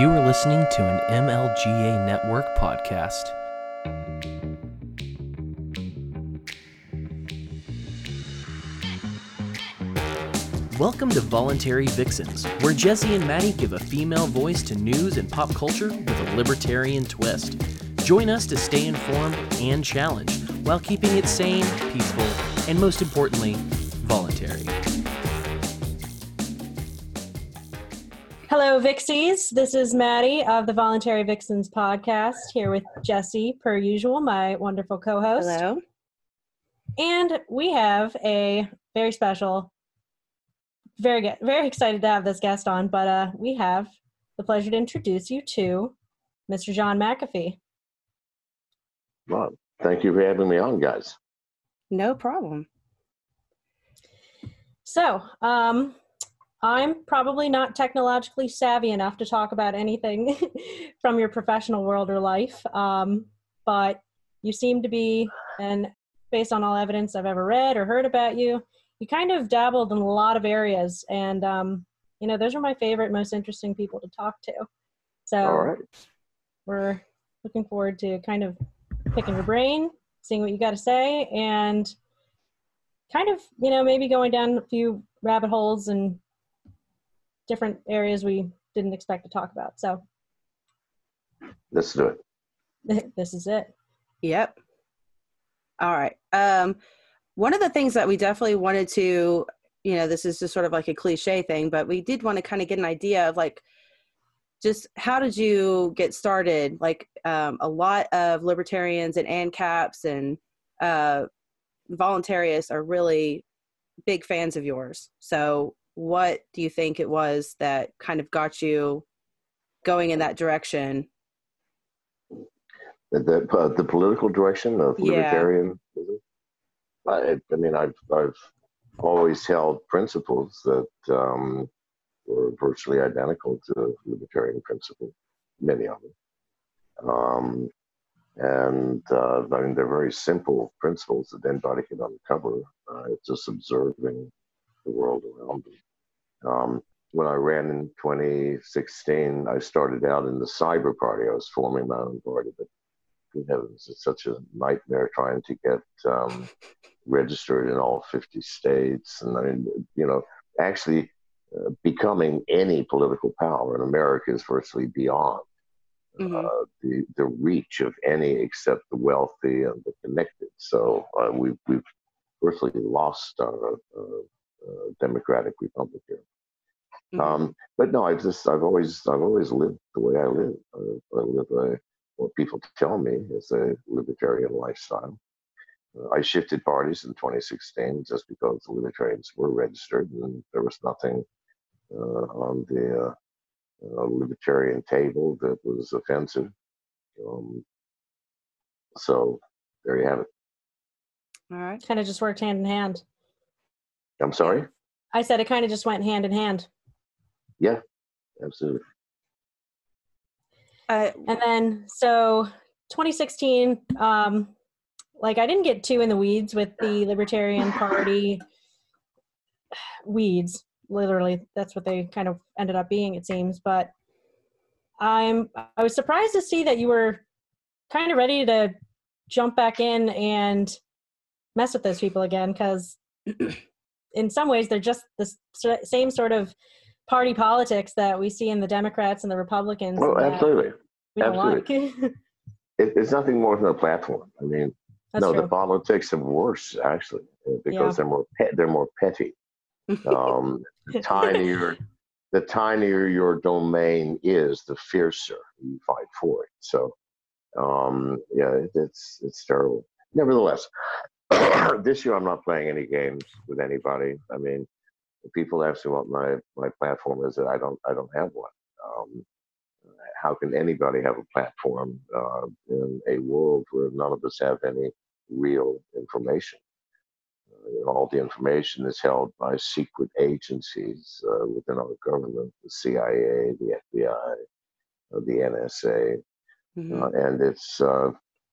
You are listening to an MLGA Network podcast. Welcome to Voluntary Vixens, where Jesse and Maddie give a female voice to news and pop culture with a libertarian twist. Join us to stay informed and challenged while keeping it sane, peaceful, and most importantly, voluntary. Hello, Vixies. This is Maddie of the Voluntary Vixens podcast here with Jesse, per usual, my wonderful co host. Hello. And we have a very special, very good, very excited to have this guest on, but uh, we have the pleasure to introduce you to Mr. John McAfee. Well, thank you for having me on, guys. No problem. So, um, I'm probably not technologically savvy enough to talk about anything from your professional world or life, um, but you seem to be, and based on all evidence I've ever read or heard about you, you kind of dabbled in a lot of areas, and um, you know those are my favorite, most interesting people to talk to. So All right. we're looking forward to kind of picking your brain, seeing what you got to say, and kind of you know maybe going down a few rabbit holes and different areas we didn't expect to talk about. So Let's do it. this is it. Yep. All right. Um, one of the things that we definitely wanted to, you know, this is just sort of like a cliche thing, but we did want to kind of get an idea of like, just how did you get started? Like, um, a lot of libertarians and ANCAPs and uh, voluntarists are really big fans of yours. So, what do you think it was that kind of got you going in that direction? The, uh, the political direction of Yeah. libertarianism. I, I mean, I've, I've always held principles that um, were virtually identical to libertarian principles, many of them. Um, and uh, I mean, they're very simple principles that anybody can uncover. Uh, it's just observing the world around them. Um, when I ran in 2016, I started out in the cyber party. I was forming my own party, but good heavens, it's such a nightmare trying to get um, registered in all 50 states. And I mean, you know, actually uh, becoming any political power in America is virtually beyond Mhm. uh, the, the reach of any except the wealthy and the connected. So uh, we've, we've virtually lost our uh, democratic republic here. Mhm. Um, but no, I've just I've always I've always lived the way I live. I, I live a what people tell me is a libertarian lifestyle. Uh, I shifted parties in 2016 just because the libertarians were registered and there was nothing uh, on the uh, uh, libertarian table that was offensive. Um, so there you have it. All right. Kind of just worked hand in hand. I'm sorry. I said it kind of just went hand in hand. Yeah, absolutely. Uh, And then so 2016, um, like I didn't get too in the weeds with the Libertarian Party weeds. Literally, that's what they kind of ended up being, it seems. But I'm I was surprised to see that you were kind of ready to jump back in and mess with those people again because in some ways they're just the same sort of party politics that we see in the Democrats and the Republicans. Oh, that absolutely. we like. It, it's nothing more than a platform. I mean, That's no, true. the politics are worse actually uh, because Yeah. they're more they're more petty. Um, the tinier the tinier your domain is, the fiercer you fight for it. So, um, yeah, it, it's it's terrible. Nevertheless, this year I'm not playing any games with anybody. I mean, people ask me what my my platform is, I don't I don't have one. Um, how can anybody have a platform uh, in a world where none of us have any real information? Uh, you know, all the information is held by secret agencies uh, within our government, the CIA, the FBI, uh, the NSA, mhm. uh, and it's uh,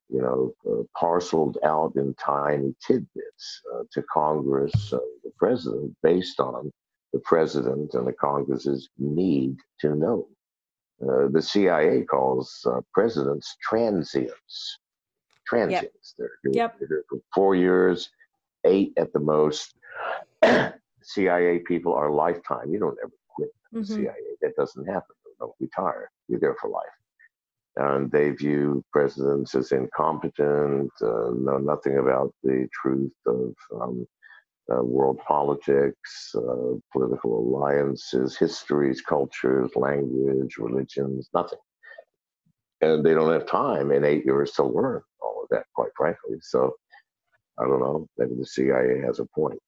you know uh, parceled out in tiny tidbits uh, to Congress, uh, the president, based on the president and the Congress's need to know. Uh, the CIA calls uh, presidents transients. Transients. They're, here, Yep. they're here for four years, eight at the most. CIA people are lifetime. You don't ever quit the Mhm. CIA. That doesn't happen. You don't retire. You're there for life. And they view presidents as incompetent, uh, know nothing about the truth of um, uh, world politics, uh, political alliances, histories, cultures, language, religions, nothing. And they don't have time in eight years to learn all of that, quite frankly. So I don't know. Maybe the CIA has a point.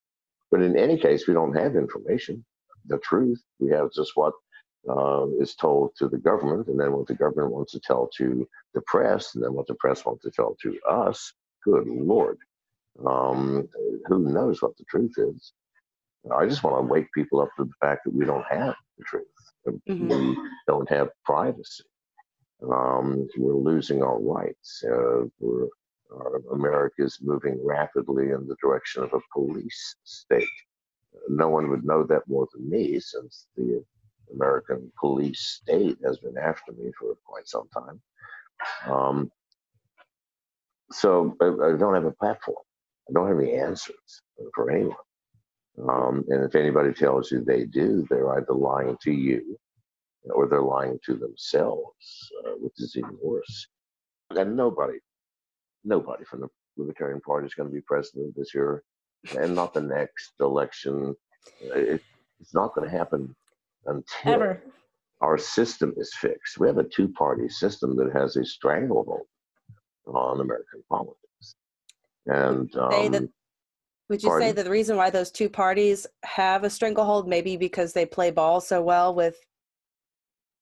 But in any case, we don't have information, the truth. We have just what um, is told to the government, and then what the government wants to tell to the press, and then what the press wants to tell to us. Good Lord. Um, who knows what the truth is? I just want to wake people up to the fact that we don't have the truth. Mhm. We don't have privacy. Um, we're losing our rights. Uh, we're, uh, America is moving rapidly in the direction of a police state. No one would know that more than me, since the American police state has been after me for quite some time. Um, so I, I don't have a platform. I don't have any answers for anyone. Um, and if anybody tells you they do, they're either lying to you or they're lying to themselves, uh, which is even worse. And nobody, nobody from the Libertarian Party is going to be president this year and not the next election. It, it's not going to happen until Ever. our system is fixed. We have a two party system that has a stranglehold on American politics. And Say that- um, Would you say that the reason why those two parties have a stranglehold maybe because they play ball so well with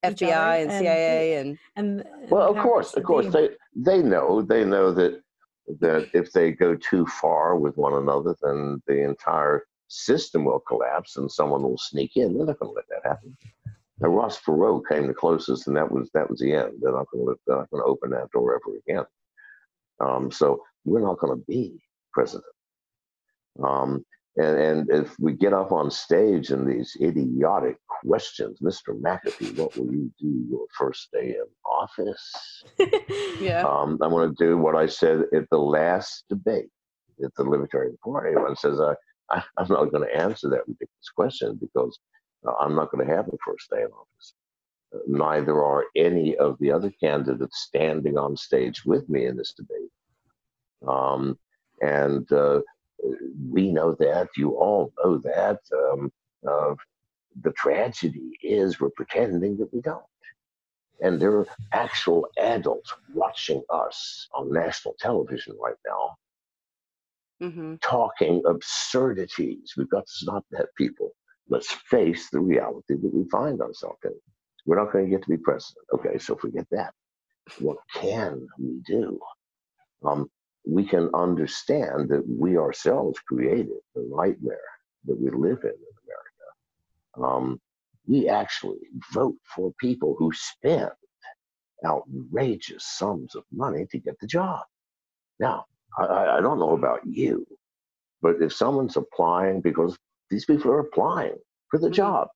FBI and and- CIA and And well, of course, of course, they they know they know that that if they go too far with one another, then the entire system will collapse and someone will sneak in. They're not going to let that happen. Now, Ross Perot came the closest, and that was that was the end. They're not going to they're not going to open that door ever again. Um, so we're not going to be president. Um, and, and if we get up on stage in these idiotic questions, Mr. McAfee, what will you do your first day in office? yeah. Um, I'm going to do what I said at the last debate at the Libertarian Party. One says, I, I, I'm not going to answer that ridiculous question because uh, I'm not going to have a first day in office. Uh, neither are any of the other candidates standing on stage with me in this debate. Um, and uh, we know that. You all know that. Um, uh, the tragedy is we're pretending that we don't. And there are actual adults watching us on national television right now hmm talking absurdities. We've got to stop that, people. Let's face the reality that we find ourselves in. We're not going to get to be president. Okay, so forget that. What can we do? Um, we can understand that we ourselves created the nightmare that we live in in America. Um, we actually vote for people who spend outrageous sums of money to get the job. Now, I- I, don't know about you, but if someone's applying, because these people are applying for the Mhm. job,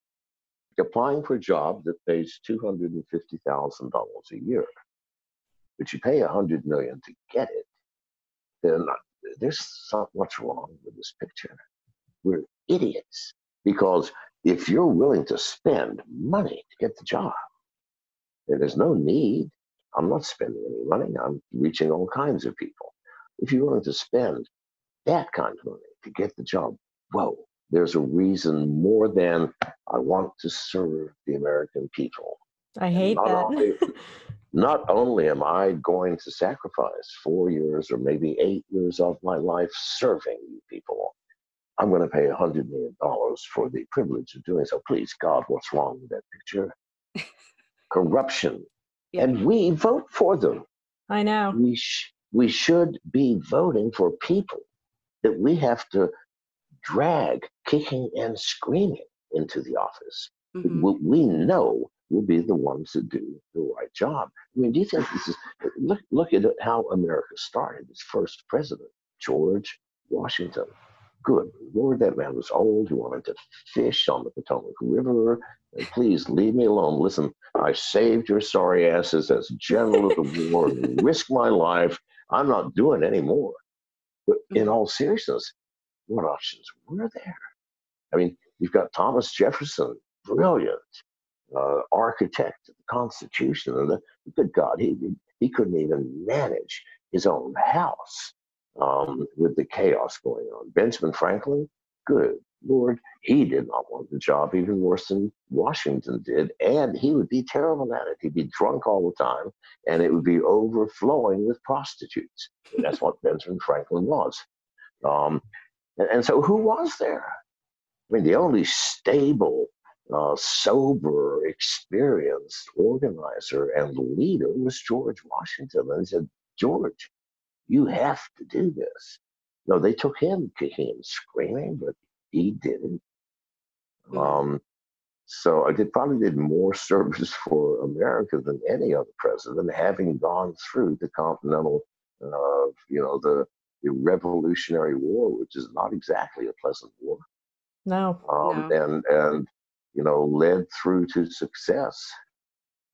applying for a job that pays two hundred and fifty thousand dollars a year, but you pay a hundred million to get it, then there's so much wrong with this picture. We're idiots because if you're willing to spend money to get the job, there's no need. I'm not spending any money. I'm reaching all kinds of people. If you're willing to spend that kind of money to get the job, whoa, there's a reason more than I want to serve the American people. I hate not that. Only, not only am I going to sacrifice four years or maybe eight years of my life serving you people, I'm going to pay a hundred million dollars for the privilege of doing so. Please, God, what's wrong with that picture? Corruption. And we vote for them I know. we sh- we should be voting for people that we have to drag kicking and screaming into the office. hmm We, we know will be the ones that do the right job. I mean, do you think this is look look at how America started? Its first president, George Washington. Good Lord, that man was old. He wanted to fish on the Potomac River. And please leave me alone. Listen, I saved your sorry asses as general of the war and risked my life. I'm not doing any more. But in all seriousness, what options were there? I mean, you've got Thomas Jefferson, brilliant uh, architect of the Constitution, and the, good God, he he couldn't even manage his own house um, with the chaos going on. Benjamin Franklin, good Lord, he did not want the job even worse than Washington did, and he would be terrible at it. He'd be drunk all the time, and it would be overflowing with prostitutes. That's what Benjamin Franklin was. Um, and, and, so, who was there? I mean, the only stable, uh, sober, experienced organizer and leader was George Washington. And he said, George, you have to do this. No, they took him kicking and screaming, but he didn't. Mm-hmm. Um, so I did probably did more service for America than any other president, having gone through the Continental, uh, you know, the, the Revolutionary War, which is not exactly a pleasant war. No. Um, no. And and you know led through to success.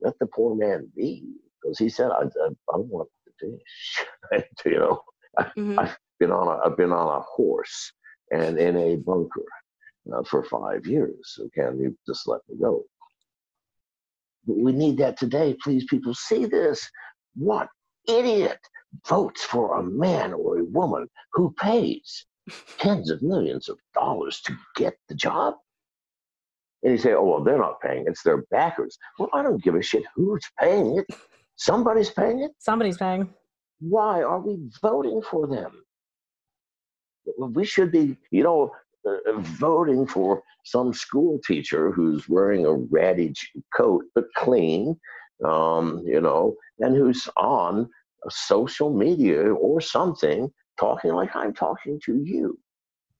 Let the poor man be, because he said, "I I, I want to fish." you know, mm-hmm. I, have been on a I've been on a horse and in a bunker uh, for five years. So can you just let me go? But we need that today. Please, people, see this. What idiot votes for a man or a woman who pays tens of millions of dollars to get the job? And you say, oh, well, they're not paying. It's their backers. Well, I don't give a shit who's paying it. Somebody's paying it. Somebody's paying. Why are we voting for them? We should be, you know, uh, voting for some school teacher who's wearing a ratty coat but clean, um, you know, and who's on social media or something talking like I'm talking to you.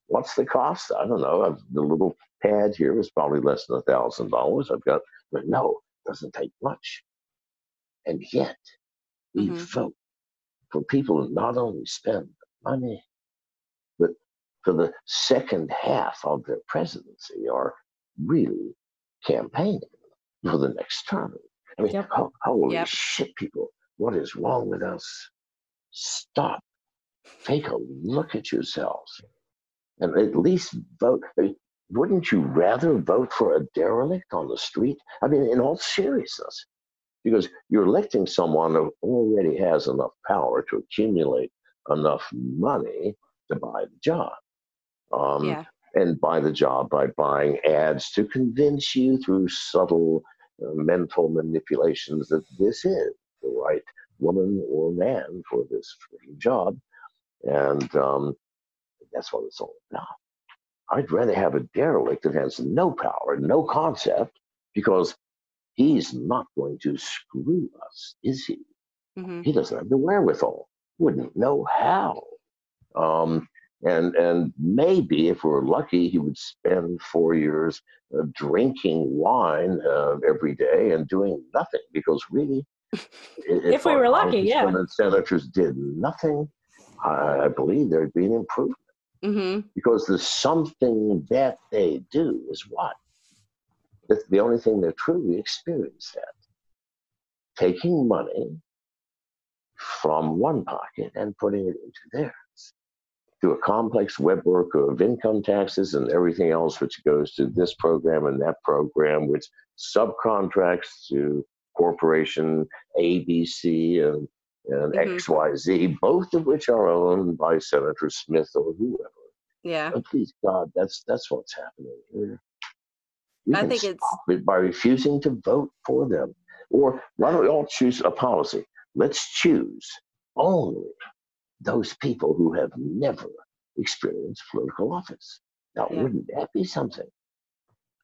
What's the cost? I don't know. I've, the little pad here is probably less than a thousand dollars. I've got, but no, it doesn't take much. And yet, we mm-hmm. vote for people who not only spend money, for the second half of their presidency are really campaigning for the next term. I mean, yep. holy yep. shit, people, what is wrong with us? Stop. Take a look at yourselves and at least vote. I mean, wouldn't you rather vote for a derelict on the street? I mean, in all seriousness, because you're electing someone who already has enough power to accumulate enough money to buy the job. Um, yeah. And buy the job by buying ads to convince you through subtle uh, mental manipulations that this is the right woman or man for this job. And um, that's what it's all about. I'd rather have a derelict that has no power, no concept, because he's not going to screw us, is he? Mm-hmm. He doesn't have the wherewithal, wouldn't know how. Um, and and maybe if we're lucky, he would spend four years uh, drinking wine uh, every day and doing nothing. Because really, if, if we were lucky, yeah, senators did nothing, I, I believe there'd be an improvement. Mm-hmm. Because the something that they do is what? It's the only thing they're truly experienced at. Taking money from one pocket and putting it into theirs through a complex webwork of income taxes and everything else which goes to this program and that program, which subcontracts to corporation ABC and, and mm-hmm. XYZ, both of which are owned by Senator Smith or whoever. Yeah. And please God, that's that's what's happening here. I think it's it by refusing to vote for them. Or why don't we all choose a policy? Let's choose only those people who have never experienced political office. Now, yeah. wouldn't that be something?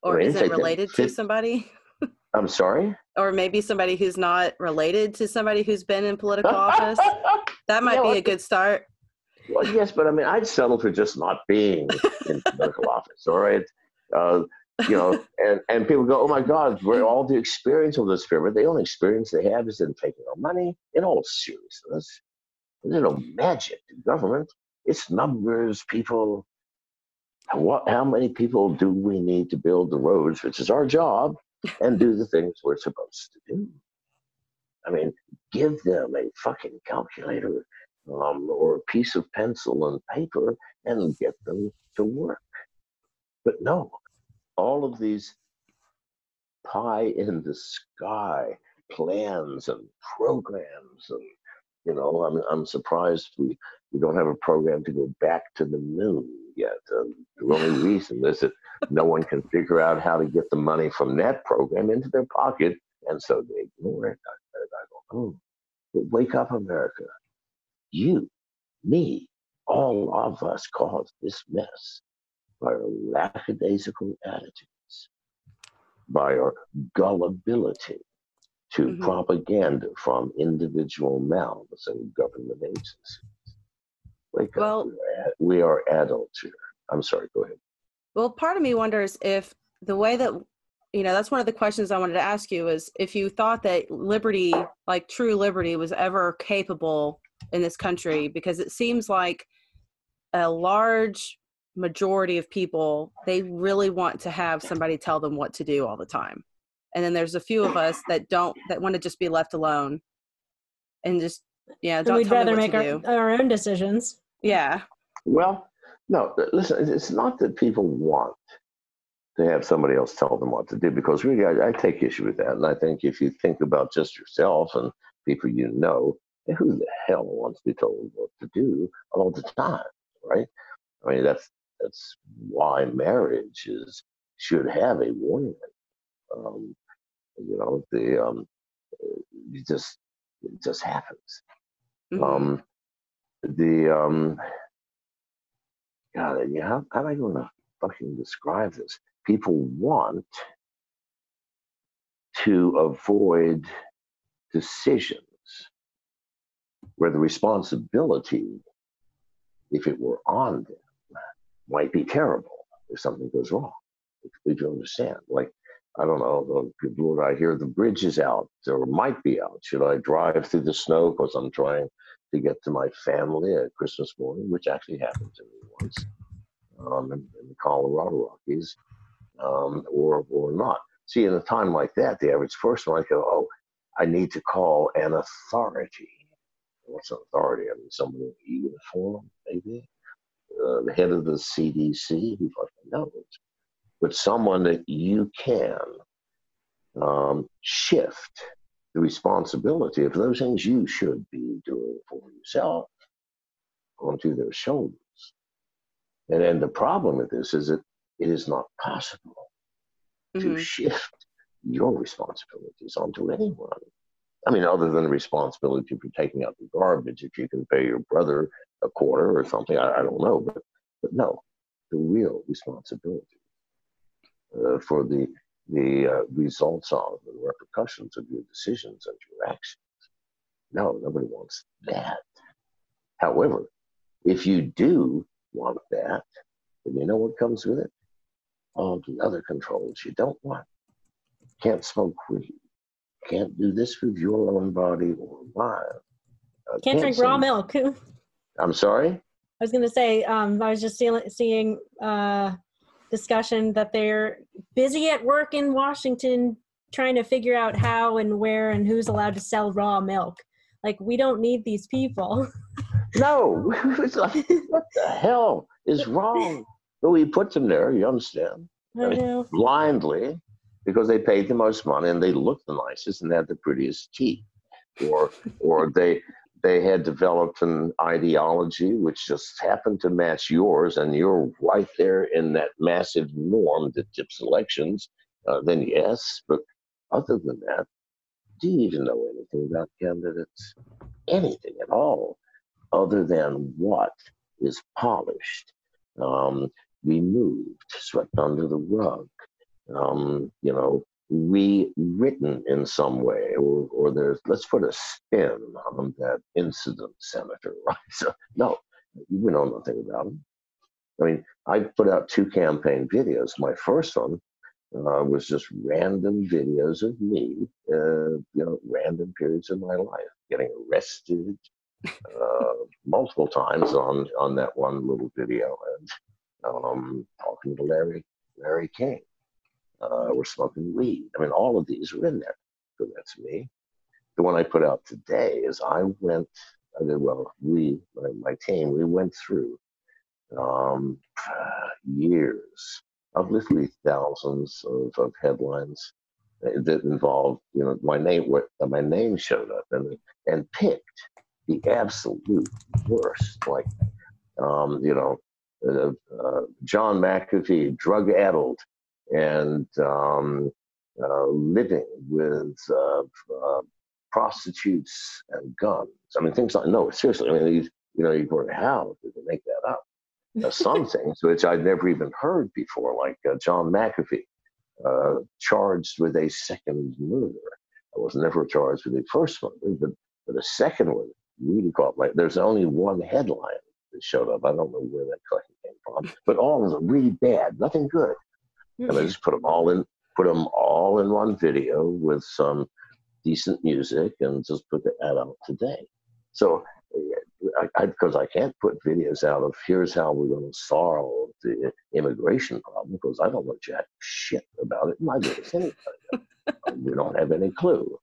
Or is it related to somebody? I'm sorry? Or maybe somebody who's not related to somebody who's been in political office. That might yeah, be a good start. Well, yes, but I mean, I'd settle for just not being in political office, all right? Uh, you know, and, and people go, oh my God, we're all the experience of this spirit. The only experience they have is in taking our money. In all seriousness, there's no magic to government. It's numbers, people. what, how many people do we need to build the roads, which is our job, and do the things we're supposed to do? I mean, give them a fucking calculator um, or a piece of pencil and paper and get them to work. But no, all of these pie in the sky plans and programs and you know i'm, I'm surprised we, we don't have a program to go back to the moon yet. Um, the only reason is that no one can figure out how to get the money from that program into their pocket and so they ignore it. I, I go, oh, but wake up america. You me all of us caused this mess by our lackadaisical attitudes by our gullibility to mm-hmm. propaganda from individual mouths and government agencies. Wake well, up. We are adults here. I'm sorry, go ahead. Well, part of me wonders if the way that, you know, that's one of the questions I wanted to ask you is if you thought that liberty, like true liberty, was ever capable in this country, because it seems like a large majority of people, they really want to have somebody tell them what to do all the time and then there's a few of us that don't that want to just be left alone. And just yeah don't we'd rather make our, our own decisions. Yeah. Well no listen it's not that people want to have somebody else tell them what to do because really I, I take issue with that. And i think if you think about just yourself and people you know who the hell wants to be told what to do all the time right? I mean that's that's why marriage is should have a warning um, you know, the um, it just it just happens. Mm-hmm. Um, the um, God, yeah, how, how am I going to fucking describe this? People want to avoid decisions where the responsibility, if it were on them, might be terrible if something goes wrong. If you understand, like I don't know, Lord, I hear the bridge is out or might be out. Should I drive through the snow because I'm trying to get to my family at Christmas morning, which actually happened to me once um, in, in, the Colorado Rockies, um, or or not? See, in a time like that, the average person might go, "Oh, I need to call an authority." What's an authority? I mean, someone in uniform, maybe uh, the head of the CDC. Who fucking knows? But someone that you can um, shift the responsibility of those things you should be doing for yourself onto their shoulders. And then the problem with this is that it is not possible mm-hmm. to shift your responsibilities onto anyone. I mean, other than the responsibility for taking out the garbage, if you can pay your brother a quarter or something, I, I don't know, but but no, the real responsibility uh, for the the uh, results of the repercussions of your decisions and your actions. No, nobody wants that. However, if you do want that, then you know what comes with it? All the other controls you don't want. Can't smoke weed. Can't do this with your own body or mine. Uh, can't, can't, drink raw milk. I'm sorry? I was going to say, um, I was just see- seeing uh, discussion that they're busy at work in Washington trying to figure out how and where and who's allowed to sell raw milk. Like, we don't need these people. no, what the hell is wrong? But we put them there, you understand? I mean, blindly because they paid the most money and they looked the nicest and they had the prettiest teeth. Or, or they they had developed an ideology which just happened to match yours, and you're right there in that massive norm that tips elections, uh, then yes. But other than that, do you even know anything about candidates? Anything at all, other than what is polished, um, removed, swept under the rug, um, you know, rewritten in some way, or, or there's, let's put a spin on that incident, Senator, right? So, no, you know nothing about him. I mean, I put out two campaign videos. My first one uh, was just random videos of me, uh, you know, random periods of my life, getting arrested uh, multiple times on on that one little video, and um, talking to Larry Larry King. Uh, we're smoking weed. I mean, all of these are in there. So that's me. The one I put out today is I went. I did well. We, my, my team, we went through um, years of literally thousands of, of headlines that involved, you know, my name. What my name showed up and and picked the absolute worst, like, um, you know, uh, uh, John McAfee, drug addled and um, uh, living with uh, uh, prostitutes and guns. I mean, things like, no, seriously, I mean, these, you know, you go, how did they make that up? Now, some things which I'd never even heard before, like uh, John McAfee, charged with a second murder. I was never charged with the first one, but, but the second one really caught my. There's only one headline that showed up. I don't know where that collection came from, but all of them really bad, nothing good. And I just put them all in, put them all in one video with some decent music, and just put the ad out today. So, because I, I, I, can't put videos out of here's how we're going to solve the immigration problem, because I don't know jack shit about it. My business anyway. we don't have any clue.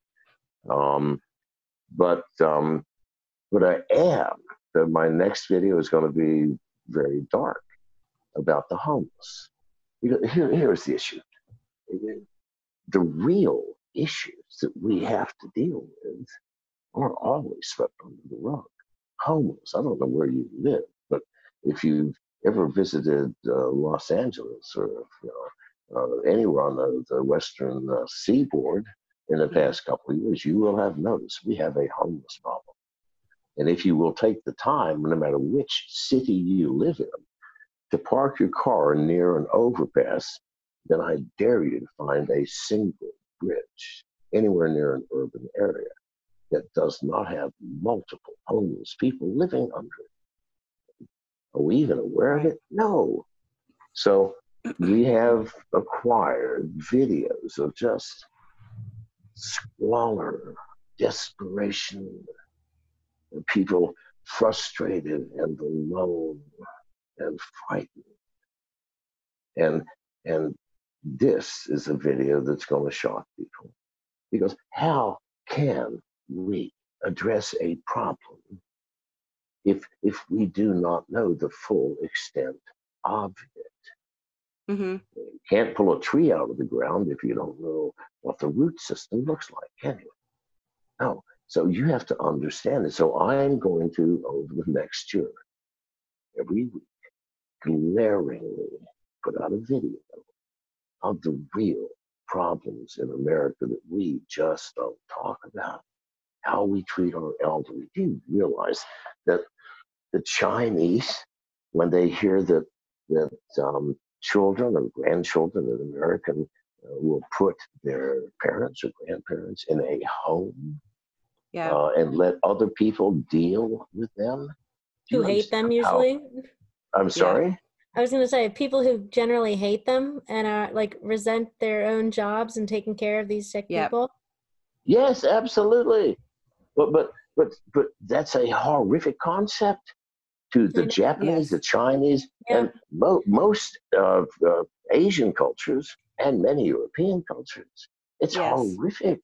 Um, but um, but I am that my next video is going to be very dark about the homeless. Here, here's the issue. The real issues that we have to deal with are always swept under the rug. Homeless. I don't know where you live, but if you've ever visited uh, Los Angeles or you know, uh, anywhere on the, the western uh, seaboard in the past couple of years, you will have noticed we have a homeless problem. And if you will take the time, no matter which city you live in, to park your car near an overpass, then I dare you to find a single bridge anywhere near an urban area that does not have multiple homeless people living under it. Are we even aware of it? No. So we have acquired videos of just squalor, desperation, people frustrated and alone and frightened. And and this is a video that's going to shock people. Because how can we address a problem if if we do not know the full extent of it? Mm-hmm. You can't pull a tree out of the ground if you don't know what the root system looks like, can you? No. So you have to understand it. So I'm going to, over the next year, every week, glaringly put out a video of the real problems in America that we just don't talk about. How we treat our elderly. Do you realize that the Chinese, when they hear that that um, children or grandchildren in America uh, will put their parents or grandparents in a home yeah. Uh, and let other people deal with them. Who hate them usually? How, I'm sorry? Yeah. I was going to say people who generally hate them and are like resent their own jobs and taking care of these sick yep. people. Yes, absolutely. But but but but that's a horrific concept to the Japanese, yes. the Chinese, yeah. and mo- most of uh, Asian cultures and many European cultures. It's yes. horrific.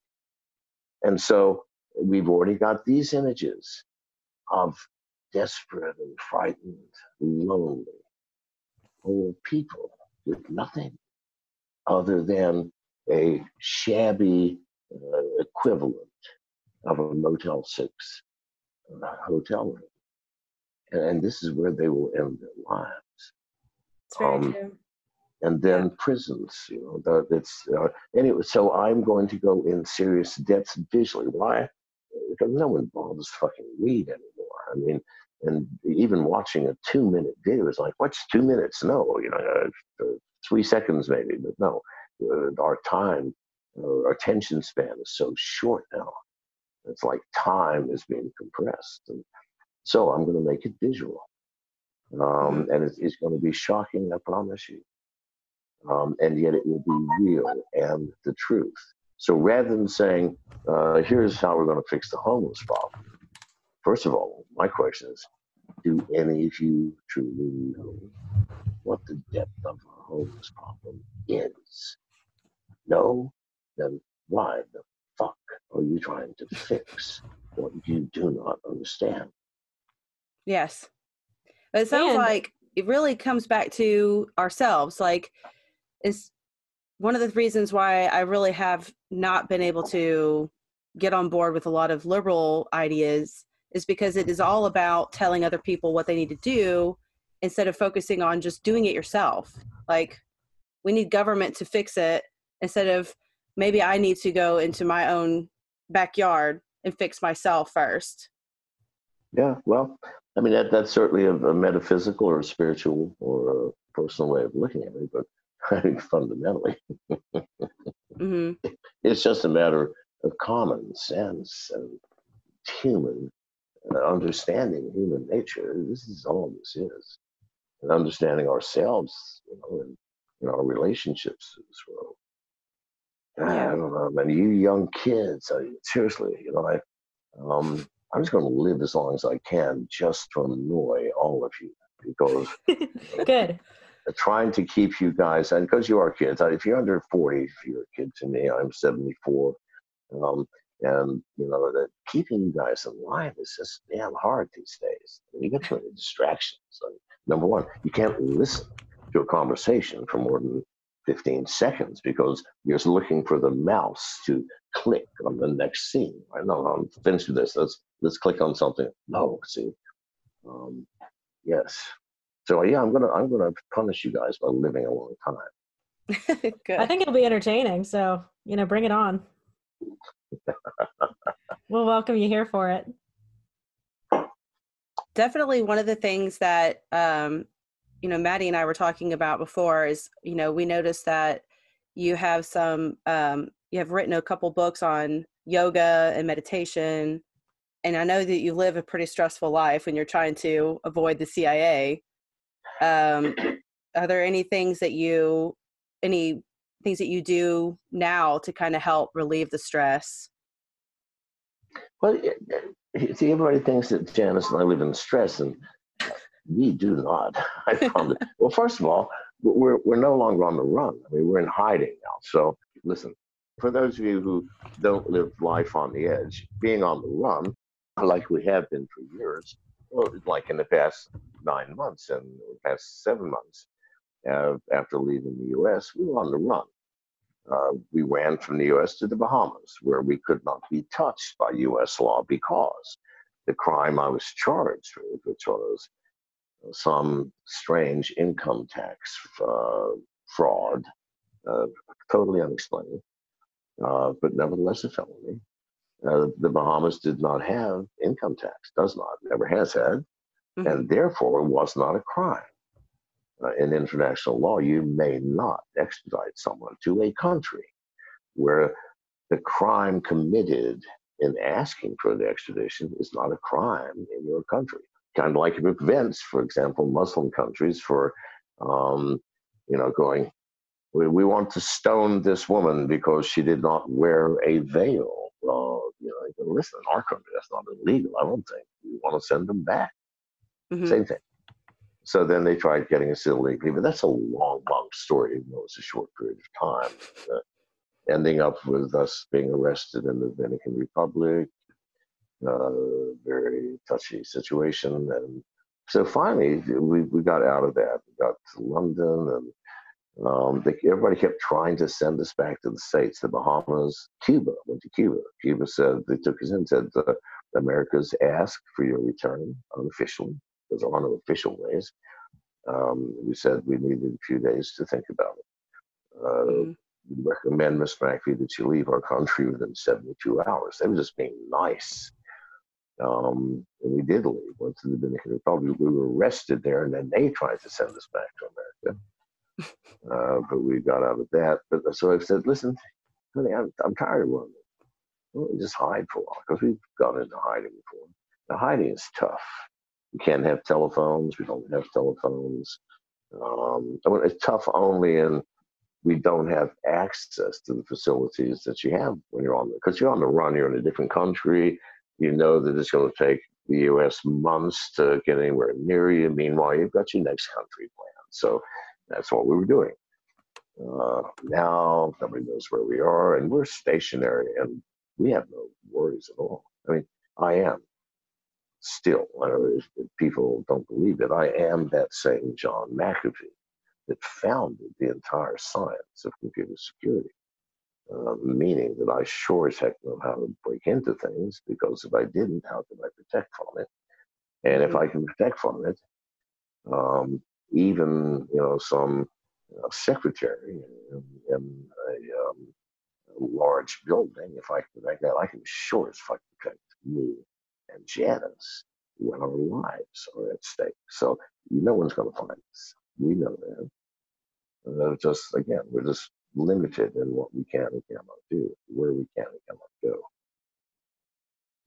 And so we've already got these images of desperate and frightened, lonely, old people with nothing other than a shabby uh, equivalent of a Motel 6 uh, hotel room. And, and, this is where they will end their lives. Um, and then yeah. prisons, you know, that it's uh, anyway. So I'm going to go in serious depths visually. Why? because no one bothers fucking read anymore. I mean, and even watching a two minute video is like, what's two minutes? No, you know, uh, uh, three seconds maybe, but no, uh, our time, our attention span is so short now. It's like time is being compressed. And so I'm going to make it visual. Um, mm-hmm. and it's, it's going to be shocking, I promise you. Um, and yet it will be real and the truth. So rather than saying, uh, here's how we're going to fix the homeless problem, first of all, my question is, Do any of you truly know what the depth of a homeless problem is? No? Then why the fuck are you trying to fix what you do not understand? Yes. But it sounds And- like it really comes back to ourselves. Like, it's one of the reasons why I really have not been able to get on board with a lot of liberal ideas is because it is all about telling other people what they need to do instead of focusing on just doing it yourself. Like, we need government to fix it instead of maybe I need to go into my own backyard and fix myself first. Yeah, well, I mean that that's certainly a, a metaphysical or a spiritual or a personal way of looking at it, but I think fundamentally hmm it's just a matter of common sense and human understanding human nature. This is all this is, and understanding ourselves, you know, and in our relationships in this world. Ah, Yeah. I don't know, man. You young kids, I, seriously, you know, I, um, I'm just going to live as long as I can, just to annoy all of you, because Good. trying to keep you guys, and because you are kids, if you're under 40, if you're a kid to me, I'm 74, um, and you know that keeping you guys alive is just damn hard these days. I mean, you get too many distractions. So, number one, you can't listen to a conversation for more than 15 seconds because you're just looking for the mouse to click on the next scene. I know I'm finished with this. Let's let's click on something. No, see, um, yes. So yeah, I'm gonna I'm gonna punish you guys by living a long time. Good. I think it'll be entertaining. So, you know, bring it on. We'll welcome you here for it. definitely one of the things that um, you know maddie and i were talking about before is you know we noticed that you have some um, you have written a couple books on yoga and meditation and i know that you live a pretty stressful life when you're trying to avoid the cia um, are there any things that you any things that you do now to kind of help relieve the stress Well, see, everybody thinks that Janice and I live in stress, and we do not. I promise. well, first of all, we're we're no longer on the run. I mean, we're in hiding now. So listen, for those of you who don't live life on the edge, being on the run, like we have been for years, well, like in the past nine months and the past seven months uh, after leaving the U.S., we were on the run. Uh, we ran from the U.S. to the Bahamas, where we could not be touched by U.S. law because the crime I was charged with, which was some strange income tax uh, fraud, uh, totally unexplained, uh, but nevertheless a felony. Uh, the Bahamas did not have income tax, does not, never has had, Mhm. and therefore was not a crime. Uh, in international law, you may not extradite someone to a country where the crime committed in asking for the extradition is not a crime in your country. Kind of like it prevents, for example, Muslim countries for, um, you know, going, we, we want to stone this woman because she did not wear a veil. Well, you know, listen, in our country, that's not illegal, I don't think. We want to send them back. Mhm. Same thing. So then they tried getting us illegally, but that's a long, long story, even though it's a short period of time. Uh, ending up with us being arrested in the Dominican Republic, uh, very touchy situation. And so finally, we, we got out of that. We got to London, and um, they, everybody kept trying to send us back to the States, the Bahamas, Cuba. Went to Cuba. Cuba said, they took us in said, uh, America's asked for your return unofficially. There's are no official ways. Um, we said we needed a few days to think about it. Uh, Mhm. we recommend, Miss McAfee, that you leave our country within 72 hours. They were just being nice. Um, and we did leave, went to the Dominican Republic. We were arrested there, and then they tried to send us back to America. Uh, but we got out of that. But so I said, listen, honey, I'm, I'm tired of running. Don't we just hide for a while? Because we've gone into hiding before. Now, hiding is tough. We can't have telephones. We don't have telephones. Um, I mean, it's tough only in we don't have access to the facilities that you have when you're on the because you're on the run. You're in a different country. You know that it's going to take the U.S. months to get anywhere near you. Meanwhile, you've got your next country planned. So that's what we were doing. Uh, now nobody knows where we are, and we're stationary, and we have no worries at all. I mean, I am still. I if, if people don't believe it. I am that same John McAfee that founded the entire science of computer security. Uh, meaning that I sure as heck know how to break into things because if I didn't, how could I protect from it? And if I can protect from it, um, even you know some you know, secretary in, in a, um, a, large building, if I can protect that, I can sure as fuck protect me and Janice when our lives are at stake. So no one's going to find us. We know that. Uh, just again, we're just limited in what we can and cannot do, where we can and cannot go.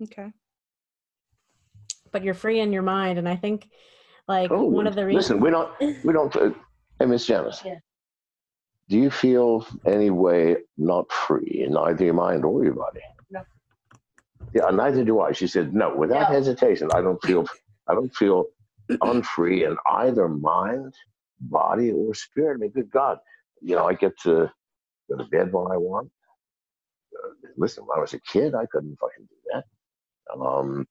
Okay. But you're free in your mind, and I think, like Oh, one of the reasons. listen, we don't, we don't. Uh, hey, Miss Janice. Yeah. Do you feel any way not free in either your mind or your body? Yeah, neither do I. She said, no, without No. hesitation. I don't feel, I don't feel unfree in either mind, body, or spirit. I mean, good God, you know, I get to go to bed when I want. Uh, listen, when I was a kid, I couldn't fucking do that. Um,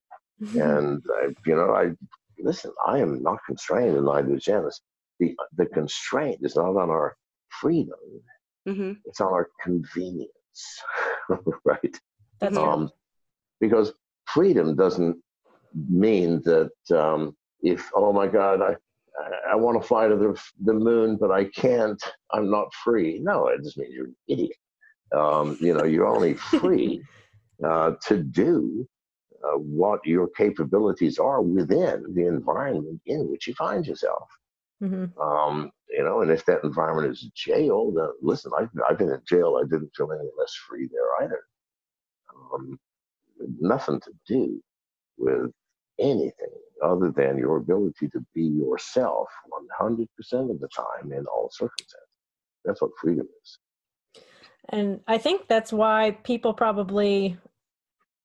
and I, you know, I listen. I am not constrained, and neither is Janice. The the constraint is not on our freedom; hmm it's on our convenience, right? That's right. Um, because freedom doesn't mean that um, if oh my God, I I, want to fly to the the moon, but I can't. I'm not free. No, it just means you're an idiot. Um, you know, you're only free uh, to do uh, what your capabilities are within the environment in which you find yourself. Mhm. Um, you know, and if that environment is jail, then listen, I've, I've been in jail. I didn't feel any less free there either. Um, nothing to do with anything other than your ability to be yourself 100% of the time in all circumstances. That's what freedom is. And I think that's why people probably,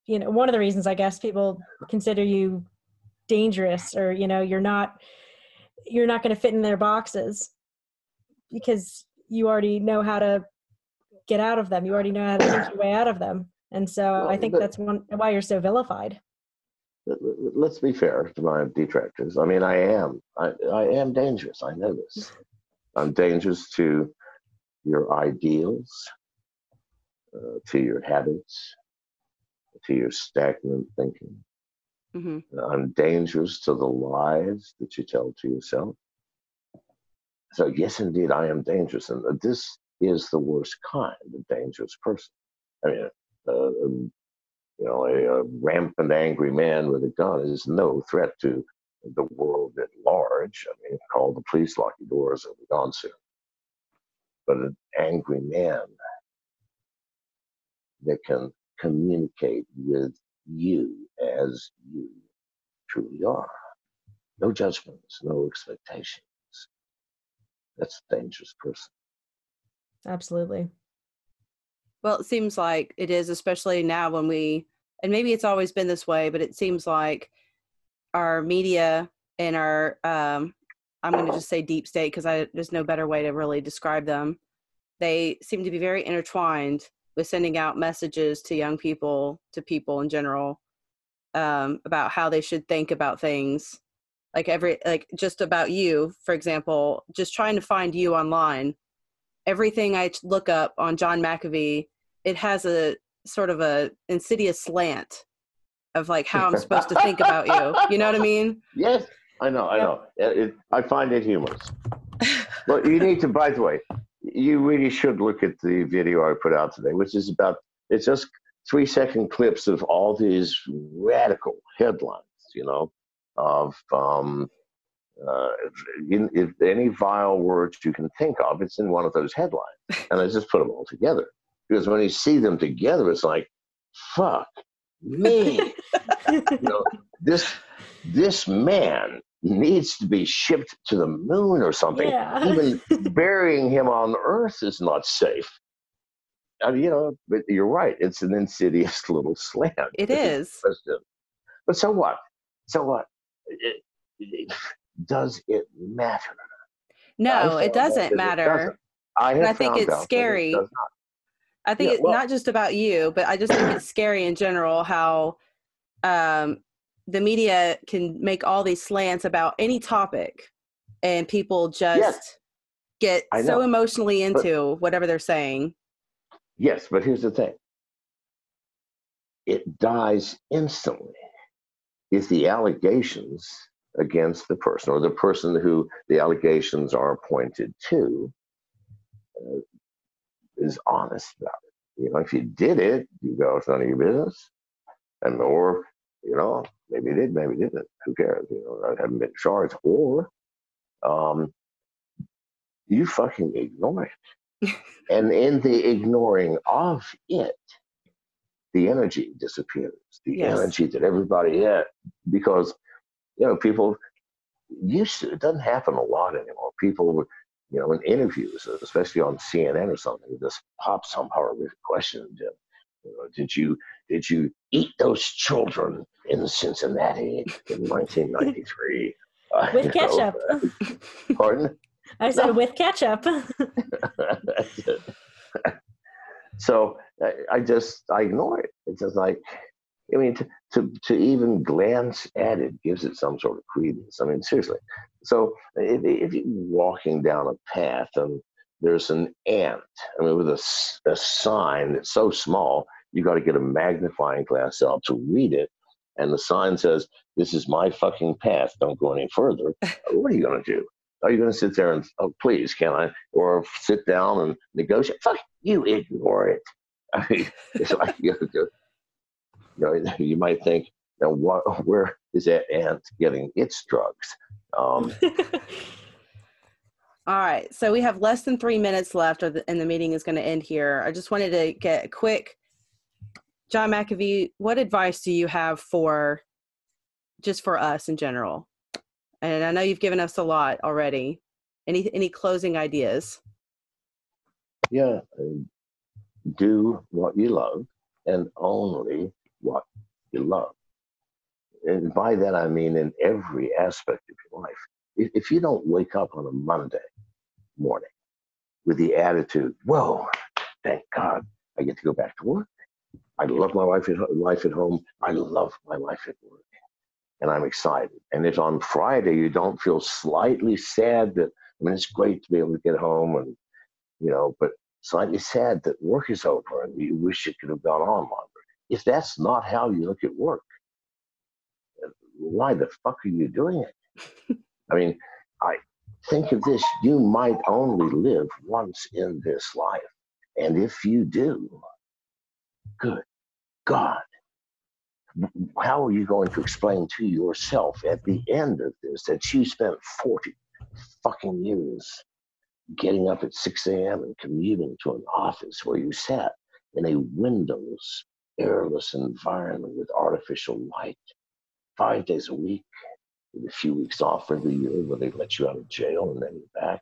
you know, one of the reasons I guess people consider you dangerous or, you know, you're not you're not going to fit in their boxes because you already know how to get out of them. You already know how to think your way out of them. And so Well, I think but- that's one why you're so vilified. Let- let- Let's be fair to my detractors. I mean, I am. I, I am dangerous. I know this. I'm dangerous to your ideals, uh, to your habits, to your stagnant thinking. hmm I'm dangerous to the lies that you tell to yourself. So, yes, indeed, I am dangerous. And this is the worst kind of dangerous person. I mean, uh, um, you know, a, a rampant angry man with a gun is no threat to the world at large. I mean, call the police, lock your doors, it'll be gone soon. But an angry man that can communicate with you as you truly are. No judgments, no expectations. That's a dangerous person. Absolutely. Well, it seems like it is, especially now when we, and maybe it's always been this way, but it seems like our media and our, um, I'm going to just say deep state because there's no better way to really describe them. They seem to be very intertwined with sending out messages to young people, to people in general, um, about how they should think about things. Like every, like just about you, for example, just trying to find you online. Everything I look up on John McAfee it has a sort of a insidious slant of like how I'm supposed to think about you. You know what I mean? Yes, I know, I know. It, it, I find it humorous. But you need to, by the way, you really should look at the video I put out today, which is about, it's just three second clips of all these radical headlines, you know, of um, uh, in, if any vile words you can think of, it's in one of those headlines. And I just put them all together. Because when you see them together, it's like, fuck me. you know, this this man needs to be shipped to the moon or something. Yeah. Even burying him on Earth is not safe. I mean, you know, but you're right. It's an insidious little slant. It question. But so what? So what? It, it, does it matter? No, it doesn't matter. doesn't. I, have I think it's it scary. not. I think Yeah, it's well- not just about you, but I just think it's scary in general how um, the media can make all these slants about any topic, and people just Yes. get so emotionally But- into whatever they're saying. Yes, but here's the thing it dies instantly if the allegations against the person or the person who the allegations are pointed to uh, is honest about it. You know, if you did it, you go, it's none of your business. And or, you know, maybe you did, maybe you didn't. Who cares? You know, I haven't been charged. Or um, you fucking ignore it. and in the ignoring of it, the energy disappears. The Yes. energy that everybody had, because you know, people used to. It doesn't happen a lot anymore. People, you know, in interviews, especially on CNN or something, just pop some horrific question. You know, did you did you eat those children in Cincinnati in 1993? Uh, With know, ketchup. pardon? I said with ketchup. so I, I just I ignore it. It's just like I mean to, to to even glance at it gives it some sort of credence. I mean seriously. So if, if you're walking down a path and there's an ant, I mean with a, a sign that's so small you got to get a magnifying glass out to read it, and the sign says, "This is my fucking path. Don't go any further." what are you going to do? Are you going to sit there and, oh, please, can I? Or sit down and negotiate? Fuck, you ignore it. I mean, it's like, you know, you, know, you might think, now, what, where is that ant getting its drugs? Um, All right, so we have less than three minutes left, or the, and the meeting is going to end here. I just wanted to get a quick, John McAfee. What advice do you have for, just for us in general? And I know you've given us a lot already. Any any closing ideas? yeah, do what you love and only what you love. And by that, I mean in every aspect of your life. If, if you don't wake up on a Monday morning with the attitude, whoa, thank God I get to go back to work. I love my life at, life at home. I love my life at work. And I'm excited. And if on Friday you don't feel slightly sad that, I mean, it's great to be able to get home and, you know, but slightly sad that work is over and you wish it could have gone on longer. If that's not how you look at work, why the fuck are you doing it? I mean, I think of this you might only live once in this life. And if you do, good God, how are you going to explain to yourself at the end of this that you spent 40 fucking years getting up at 6 a.m. and commuting to an office where you sat in a windowless, airless environment with artificial light five days a week, with a few weeks off every year where they let you out of jail and then you're back.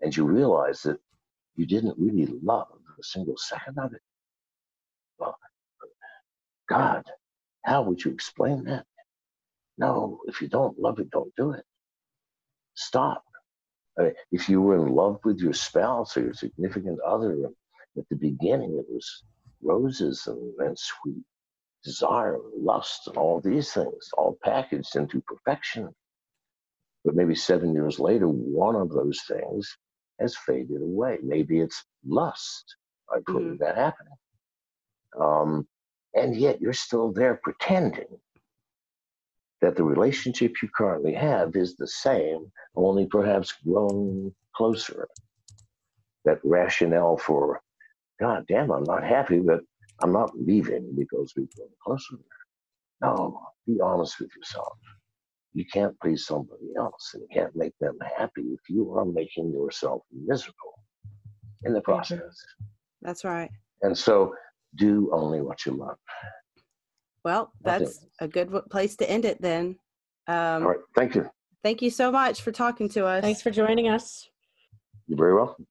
And you realize that you didn't really love a single second of it. Well, God, how would you explain that? No, if you don't love it, don't do it. Stop. I mean, if you were in love with your spouse or your significant other, at the beginning it was roses and, and sweet desire and lust and all these things, all packaged into perfection. But maybe seven years later, one of those things has faded away. Maybe it's lust. I've heard of that happening. Um, and yet you're still there pretending that the relationship you currently have is the same, only perhaps grown closer. That rationale for, God damn, I'm not happy, but I'm not leaving because we've grown closer. No, be honest with yourself. You can't please somebody else and you can't make them happy if you are making yourself miserable in the process. That's right. And so do only what you love. Well, that's a good place to end it then. Um, All right. Thank you. Thank you so much for talking to us. Thanks for joining us. You're very welcome.